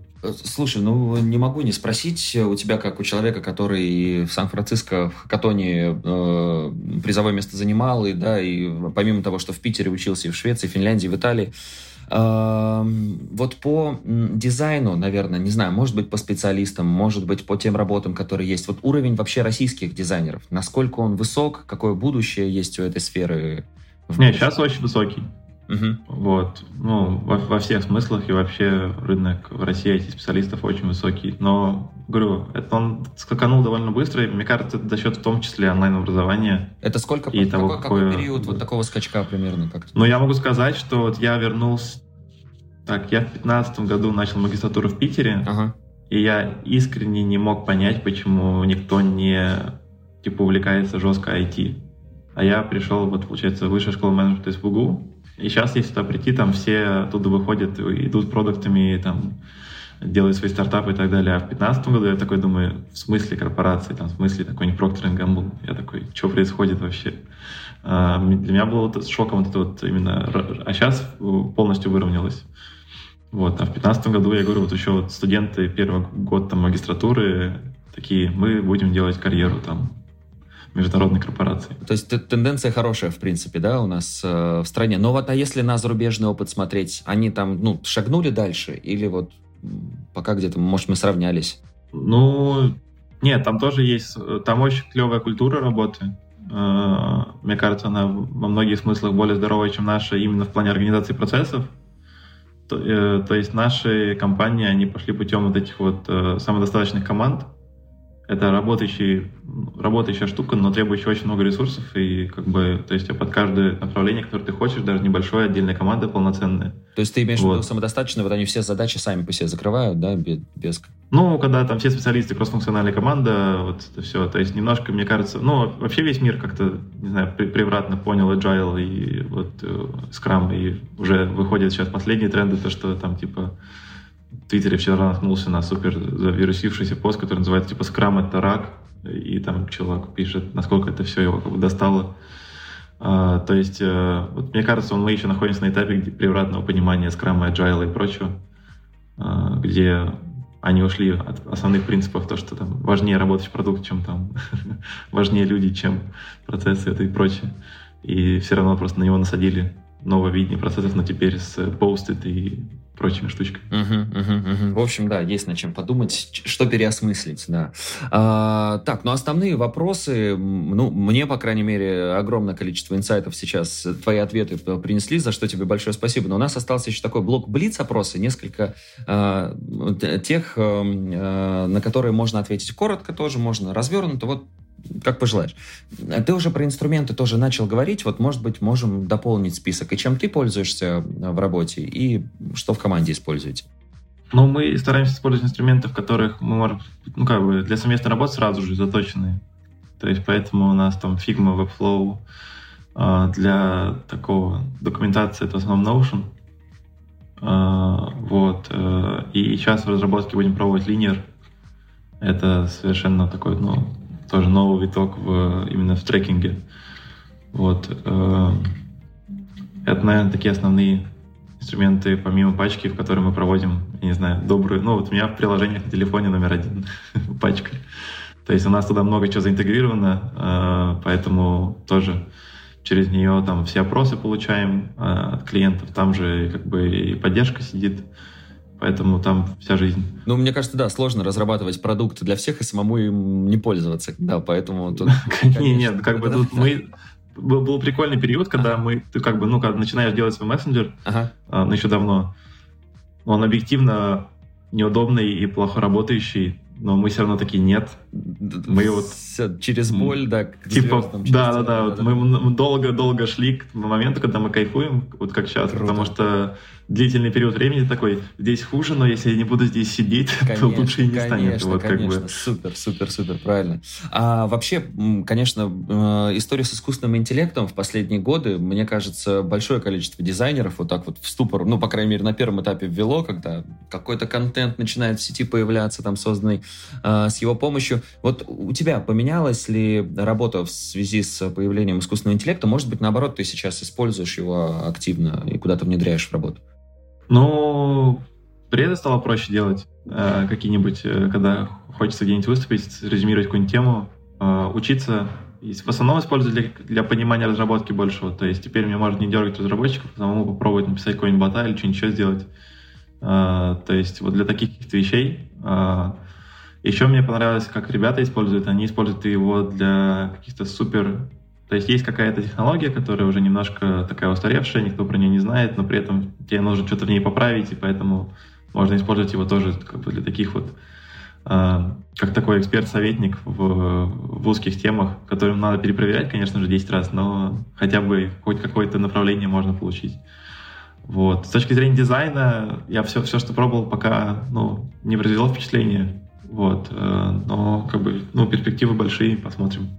Слушай, ну не могу не спросить у тебя, как у человека, который в Сан-Франциско в Хакатоне э, призовое место занимал, и да, и помимо того, что в Питере учился и в Швеции, и Финляндии, в Италии, вот по дизайну, наверное, не знаю, может быть, по специалистам, может быть, по тем работам, которые есть. Вот уровень вообще российских дизайнеров, насколько он высок, какое будущее есть у этой сферы? Не, сейчас очень высокий. Угу. Вот. Ну, во, во всех смыслах и вообще рынок в России этих специалистов очень высокий. Но, говорю, это он скаканул довольно быстро, и мне кажется, это за счет в том числе онлайн-образования. Это сколько, и того, какой, какой период вот такого скачка примерно? Как ну, я могу сказать, что вот я вернулся... Так, я в 2015 году начал магистратуру в Питере, ага. и я искренне не мог понять, почему никто не типа увлекается жестко IT. А я пришел, вот, получается, в высшую школу менеджмента из ФУГУ, и сейчас, если туда прийти, там все оттуда выходят, идут продуктами, там, делают свои стартапы и так далее. А в 2015 году я такой думаю, в смысле корпорации, там, в смысле такой Procter Gamble. Я такой, что происходит вообще? А, для меня было вот шоком вот это вот именно... А сейчас полностью выровнялось. Вот. А в 2015 году, я говорю, вот еще вот студенты первый год там магистратуры такие, мы будем делать карьеру там международной корпорации. То есть тенденция хорошая, в принципе, да, у нас э, в стране. Но вот а если на зарубежный опыт смотреть, они там, ну, шагнули дальше или вот пока где-то, может, мы сравнялись? Ну, нет, там тоже есть, там очень клевая культура работы. Э, мне кажется, она во многих смыслах более здоровая, чем наша именно в плане организации процессов. То, э, то есть наши компании, они пошли путем вот этих вот э, самодостаточных команд, это работающий, работающая штука, но требующая очень много ресурсов, и как бы, то есть под каждое направление, которое ты хочешь, даже небольшое, отдельная команда полноценная. То есть ты имеешь вот. в виду самодостаточно, вот они все задачи сами по себе закрывают, да, без... Ну, когда там все специалисты, кроссфункциональная команда, вот это все, то есть немножко, мне кажется, ну, вообще весь мир как-то, не знаю, превратно понял agile и вот э, Scrum, и уже выходят сейчас последние тренды, то, что там, типа, Твиттере вчера наткнулся на супер завирусившийся пост, который называется типа «Скрам — это рак», и там человек пишет, насколько это все его как бы достало. А, то есть, а, вот, мне кажется, мы еще находимся на этапе где превратного понимания скрама, agile и прочего, а, где они ушли от основных принципов, то, что там важнее работать продукт, чем там важнее люди, чем процессы это и прочее. И все равно просто на него насадили новое видение процессов, но теперь с постит и прочими штучками. Угу, угу, угу. В общем, да, есть над чем подумать, что переосмыслить, да. А, так, ну основные вопросы, ну, мне, по крайней мере, огромное количество инсайтов сейчас твои ответы принесли, за что тебе большое спасибо. Но у нас остался еще такой блок Блиц-опросы, несколько а, тех, а, на которые можно ответить коротко тоже, можно развернуто. Вот как пожелаешь. Ты уже про инструменты тоже начал говорить, вот, может быть, можем дополнить список, и чем ты пользуешься в работе, и что в команде используете. Ну, мы стараемся использовать инструменты, в которых мы можем, ну, как бы, для совместной работы сразу же заточенные. То есть, поэтому у нас там Figma, Webflow, а, для такого документации это в основном Notion. А, вот. Э, и сейчас в разработке будем пробовать Linear. Это совершенно такой, ну, тоже новый виток в, именно в трекинге. Вот. Э, это, наверное, такие основные инструменты, помимо пачки, в которой мы проводим, я не знаю, добрую... Ну, вот у меня в приложениях на телефоне номер один пачка. То есть у нас туда много чего заинтегрировано, э, поэтому тоже через нее там все опросы получаем э, от клиентов, там же как бы и поддержка сидит. Поэтому там вся жизнь. Ну, мне кажется, да, сложно разрабатывать продукты для всех и самому им не пользоваться. Да, поэтому тут... Не, нет, как бы тут мы... Был, был прикольный период, когда мы, ты как бы, ну, когда начинаешь делать свой мессенджер, ага. а, ну, еще давно, он объективно неудобный и плохо работающий, но мы все равно такие нет. Мы вот через боль, да, типа, звездам, да, да, да, да, мы долго-долго шли к моменту, когда мы кайфуем, вот как сейчас, Круто. потому что длительный период времени такой, здесь хуже, но если я не буду здесь сидеть, конечно, то лучше и не конечно, станет. Вот, конечно, как бы. супер, супер, супер, правильно. А вообще, конечно, э, история с искусственным интеллектом в последние годы, мне кажется, большое количество дизайнеров вот так вот в ступор, ну, по крайней мере, на первом этапе ввело, когда какой-то контент начинает в сети появляться, там, созданный э, с его помощью. Вот у тебя поменялась ли работа в связи с появлением искусственного интеллекта? Может быть, наоборот, ты сейчас используешь его активно и куда-то внедряешь в работу? Ну, преды стало проще делать. Э, какие-нибудь, э, когда хочется где-нибудь выступить, резюмировать какую-нибудь тему, э, учиться. И в основном использую для, для понимания разработки большего. То есть теперь мне можно не дергать разработчиков, а самому попробовать написать какой-нибудь бота или что-нибудь еще сделать. Э, то есть вот для таких каких-то вещей. Э, еще мне понравилось, как ребята используют. Они используют его для каких-то супер то есть есть какая-то технология, которая уже немножко такая устаревшая, никто про нее не знает, но при этом тебе нужно что-то в ней поправить, и поэтому можно использовать его тоже как бы для таких вот, э, как такой эксперт-советник в, в узких темах, которым надо перепроверять, конечно же, 10 раз, но хотя бы хоть какое-то направление можно получить. Вот. С точки зрения дизайна, я все, все что пробовал, пока ну, не произвело впечатление. Вот. Э, но как бы, ну, перспективы большие, посмотрим.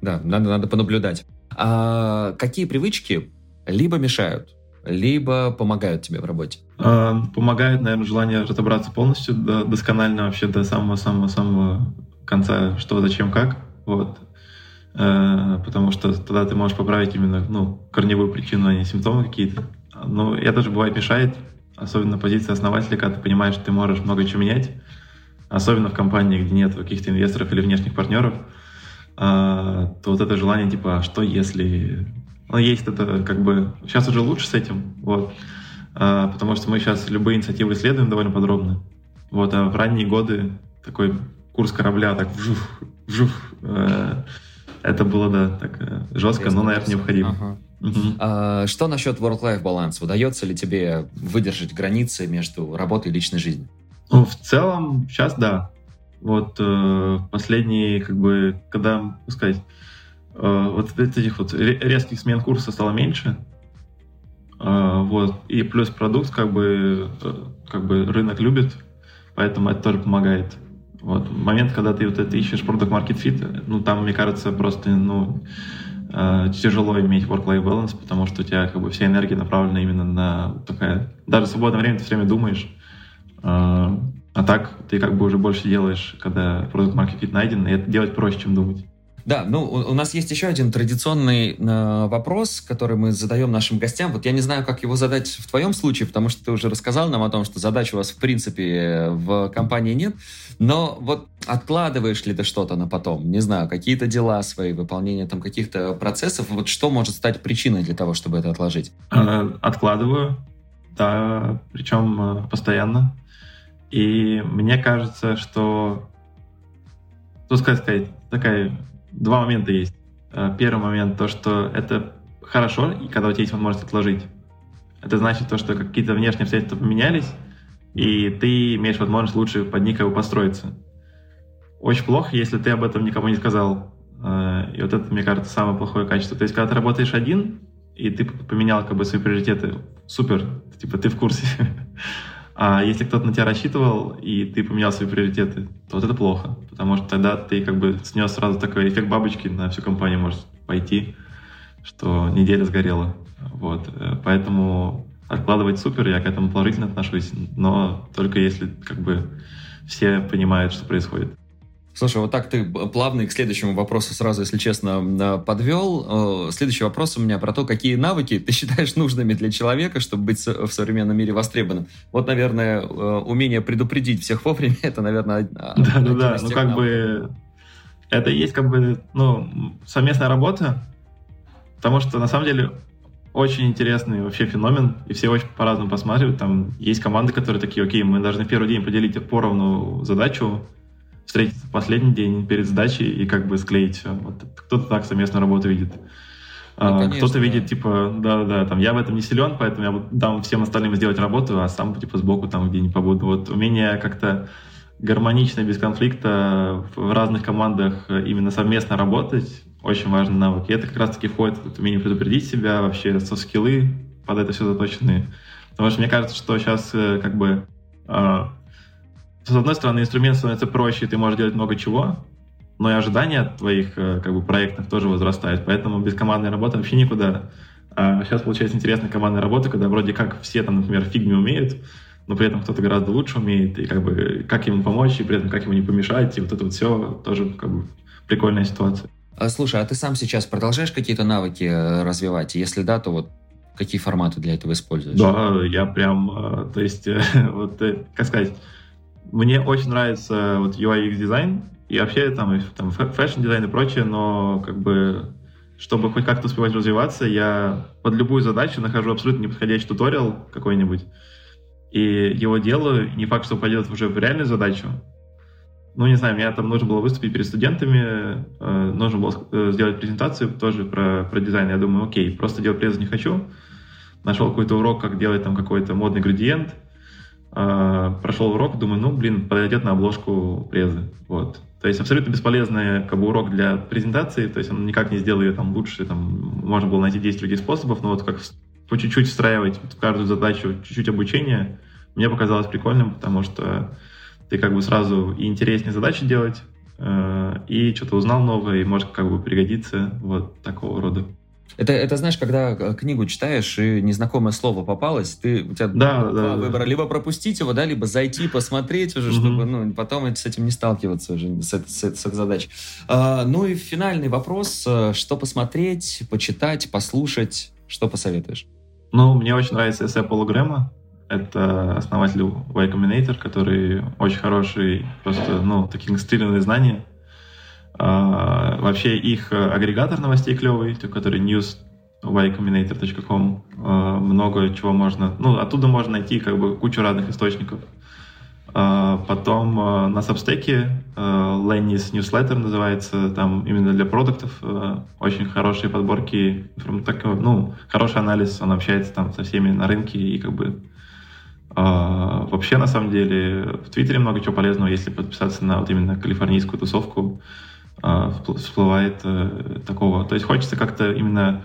Да, надо, надо понаблюдать. А какие привычки либо мешают, либо помогают тебе в работе? А, помогает, наверное, желание разобраться полностью, до, досконально вообще до самого-самого-самого конца, что, зачем, как. Вот. А, потому что тогда ты можешь поправить именно ну, корневую причину, а не симптомы какие-то. Но это тоже бывает мешает, особенно позиция основателя, когда ты понимаешь, что ты можешь много чего менять, особенно в компании, где нет каких-то инвесторов или внешних партнеров – а, то вот это желание, типа, а что если... Ну, есть это, как бы... Сейчас уже лучше с этим, вот. А, потому что мы сейчас любые инициативы исследуем довольно подробно. Вот, а в ранние годы такой курс корабля так вжух, вжух, э, это было, да, так э, жестко, но, наверное, необходимо. Ага. Угу. А, что насчет work-life баланс? Удается ли тебе выдержать границы между работой и личной жизнью? Ну, в целом, сейчас да. Вот э, последние, как бы, когда, сказать, э, вот этих вот резких смен курса стало меньше, э, вот, и плюс продукт, как бы, э, как бы рынок любит, поэтому это тоже помогает. Вот, момент, когда ты вот это ищешь продукт market fit, ну, там, мне кажется, просто, ну, э, тяжело иметь work-life balance, потому что у тебя как бы вся энергия направлена именно на такая... Даже в свободное время ты все время думаешь, э, а так ты как бы уже больше делаешь, когда продукт market fit найден, и это делать проще, чем думать. Да, ну у, нас есть еще один традиционный э, вопрос, который мы задаем нашим гостям. Вот я не знаю, как его задать в твоем случае, потому что ты уже рассказал нам о том, что задач у вас в принципе в компании нет. Но вот откладываешь ли ты что-то на потом? Не знаю, какие-то дела свои, выполнение там каких-то процессов. Вот что может стать причиной для того, чтобы это отложить? Э, откладываю, да, причем постоянно. И мне кажется, что тут сказать, такая два момента есть. Э, первый момент то, что это хорошо, и когда у тебя есть возможность отложить. Это значит то, что какие-то внешние обстоятельства поменялись, и ты имеешь возможность лучше под них как построиться. Очень плохо, если ты об этом никому не сказал. Э, и вот это, мне кажется, самое плохое качество. То есть, когда ты работаешь один, и ты поменял как бы свои приоритеты, супер, типа ты в курсе. А если кто-то на тебя рассчитывал, и ты поменял свои приоритеты, то вот это плохо, потому что тогда ты как бы снес сразу такой эффект бабочки на всю компанию может пойти, что неделя сгорела. Вот. Э, поэтому откладывать супер, я к этому положительно отношусь, но только если как бы все понимают, что происходит. Слушай, вот так ты плавно к следующему вопросу сразу, если честно, подвел. Следующий вопрос у меня про то, какие навыки ты считаешь нужными для человека, чтобы быть в современном мире востребованным. Вот, наверное, э, умение предупредить всех вовремя, это, наверное, Да-да-да, ну как бы это есть как бы, ну, совместная работа, потому что на самом деле очень интересный вообще феномен, и все очень по-разному посматривают. Там есть команды, которые такие, окей, мы должны в первый день поделить поровну задачу, встретиться в последний день перед сдачей и как бы склеить все. Вот кто-то так совместную работу видит. Ну, а, кто-то видит, типа, да-да, там, я в этом не силен, поэтому я дам всем остальным сделать работу, а сам, типа, сбоку там где-нибудь побуду. Вот умение как-то гармонично, без конфликта в разных командах именно совместно работать, очень важный навык. И это как раз-таки входит в умение предупредить себя, вообще со-скиллы под это все заточены. Потому что мне кажется, что сейчас э, как бы а, с одной стороны, инструмент становится проще, ты можешь делать много чего, но и ожидания от твоих э, как бы, проектов тоже возрастают. Поэтому без командной работы вообще никуда. А сейчас получается интересная командная работа, когда вроде как все там, например, фигме умеют, но при этом кто-то гораздо лучше умеет, и как бы как ему помочь, и при этом как ему не помешать, и вот это вот все тоже как бы прикольная ситуация. А, слушай, а ты сам сейчас продолжаешь какие-то навыки э, развивать? Если да, то вот какие форматы для этого используешь? Да, я прям, э, то есть, вот, как сказать, мне очень нравится вот UI UX дизайн и вообще там, там fashion дизайн и прочее, но как бы чтобы хоть как-то успевать развиваться, я под любую задачу нахожу абсолютно неподходящий туториал какой-нибудь, и его делаю, не факт, что пойдет уже в реальную задачу. Ну, не знаю, мне там нужно было выступить перед студентами, э, нужно было э, сделать презентацию тоже про, про дизайн. Я думаю, окей, просто делать презу не хочу. Нашел какой-то урок, как делать там какой-то модный градиент – прошел урок, думаю, ну, блин, подойдет на обложку презы. Вот. То есть абсолютно бесполезный как бы, урок для презентации, то есть он никак не сделал ее там лучше, там можно было найти 10 других способов, но вот как по чуть-чуть встраивать в каждую задачу чуть-чуть обучения, мне показалось прикольным, потому что ты как бы сразу и интереснее задачи делать, э, и что-то узнал новое, и может как бы пригодиться вот такого рода. Это, это знаешь, когда э, книгу читаешь, и незнакомое слово попалось, ты, у тебя да, два да, выбора. Да. Либо пропустить его, да, либо зайти, посмотреть уже, чтобы ну, потом с этим не сталкиваться уже, с, с, с этой задачей. А, ну и финальный вопрос. Э, что посмотреть, почитать, послушать? Что посоветуешь? Ну, мне очень нравится эссе Пола Грэма. Это основатель Y Combinator, который очень хороший, просто, ну, такие инструктивные знания а, вообще их э, агрегатор новостей клевый, который news ycombinator.com. А, много чего можно... Ну, оттуда можно найти как бы кучу разных источников. А, потом на Substack Lenny's Newsletter называется, там именно для продуктов очень хорошие подборки, ну, хороший анализ, он общается там со всеми на рынке и как бы вообще, на самом деле, в Твиттере много чего полезного, если подписаться на вот именно калифорнийскую тусовку, всплывает а, такого. То есть хочется как-то именно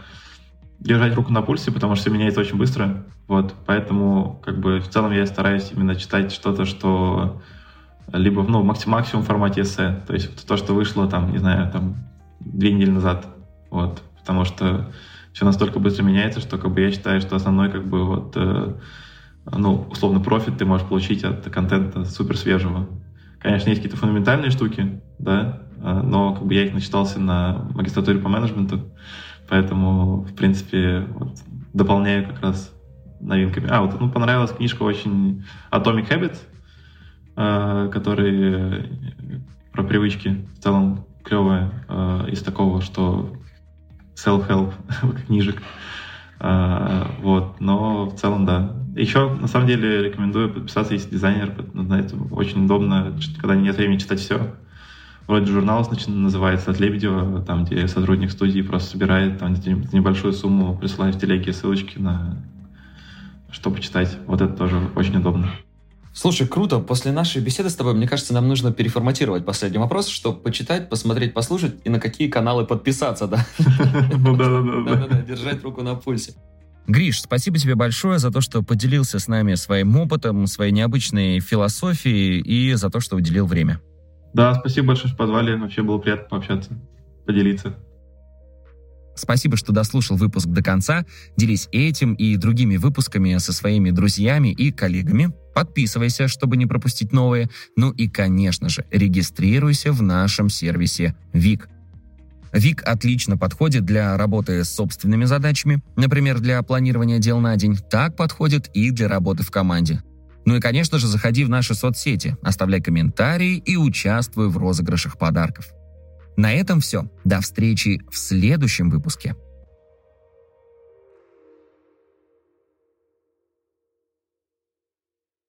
держать руку на пульсе, потому что все меняется очень быстро. Вот, поэтому, как бы, в целом я стараюсь именно читать что-то, что либо, ну, максимум, в формате эссе. То есть то, что вышло, там, не знаю, там, две недели назад. Вот, потому что все настолько быстро меняется, что, как бы, я считаю, что основной, как бы, вот, э, ну, условно, профит ты можешь получить от контента супер свежего. Конечно, есть какие-то фундаментальные штуки, да, э, но, как бы, я их начитался на магистратуре по менеджменту, Поэтому, в принципе, вот, дополняю как раз новинками. А, вот ну, понравилась книжка очень Atomic Habits, э, который про привычки в целом клевая э, из такого, что self-help книжек. Э, вот, но в целом, да. Еще, на самом деле, рекомендую подписаться, если дизайнер, знаете, очень удобно, когда нет времени читать все вроде журнал значит, называется от Лебедева, там, где сотрудник студии просто собирает там, небольшую сумму, присылает в телеге ссылочки на что почитать. Вот это тоже очень удобно. Слушай, круто. После нашей беседы с тобой, мне кажется, нам нужно переформатировать последний вопрос, чтобы почитать, посмотреть, послушать и на какие каналы подписаться, да? Ну да, да, да. Да, держать руку на пульсе. Гриш, спасибо тебе большое за то, что поделился с нами своим опытом, своей необычной философией и за то, что уделил время. Да, спасибо большое, что позвали. Вообще было приятно пообщаться, поделиться. Спасибо, что дослушал выпуск до конца. Делись этим и другими выпусками со своими друзьями и коллегами. Подписывайся, чтобы не пропустить новые. Ну и, конечно же, регистрируйся в нашем сервисе ВИК. ВИК отлично подходит для работы с собственными задачами, например, для планирования дел на день. Так подходит и для работы в команде. Ну и, конечно же, заходи в наши соцсети, оставляй комментарии и участвуй в розыгрышах подарков. На этом все. До встречи в следующем выпуске.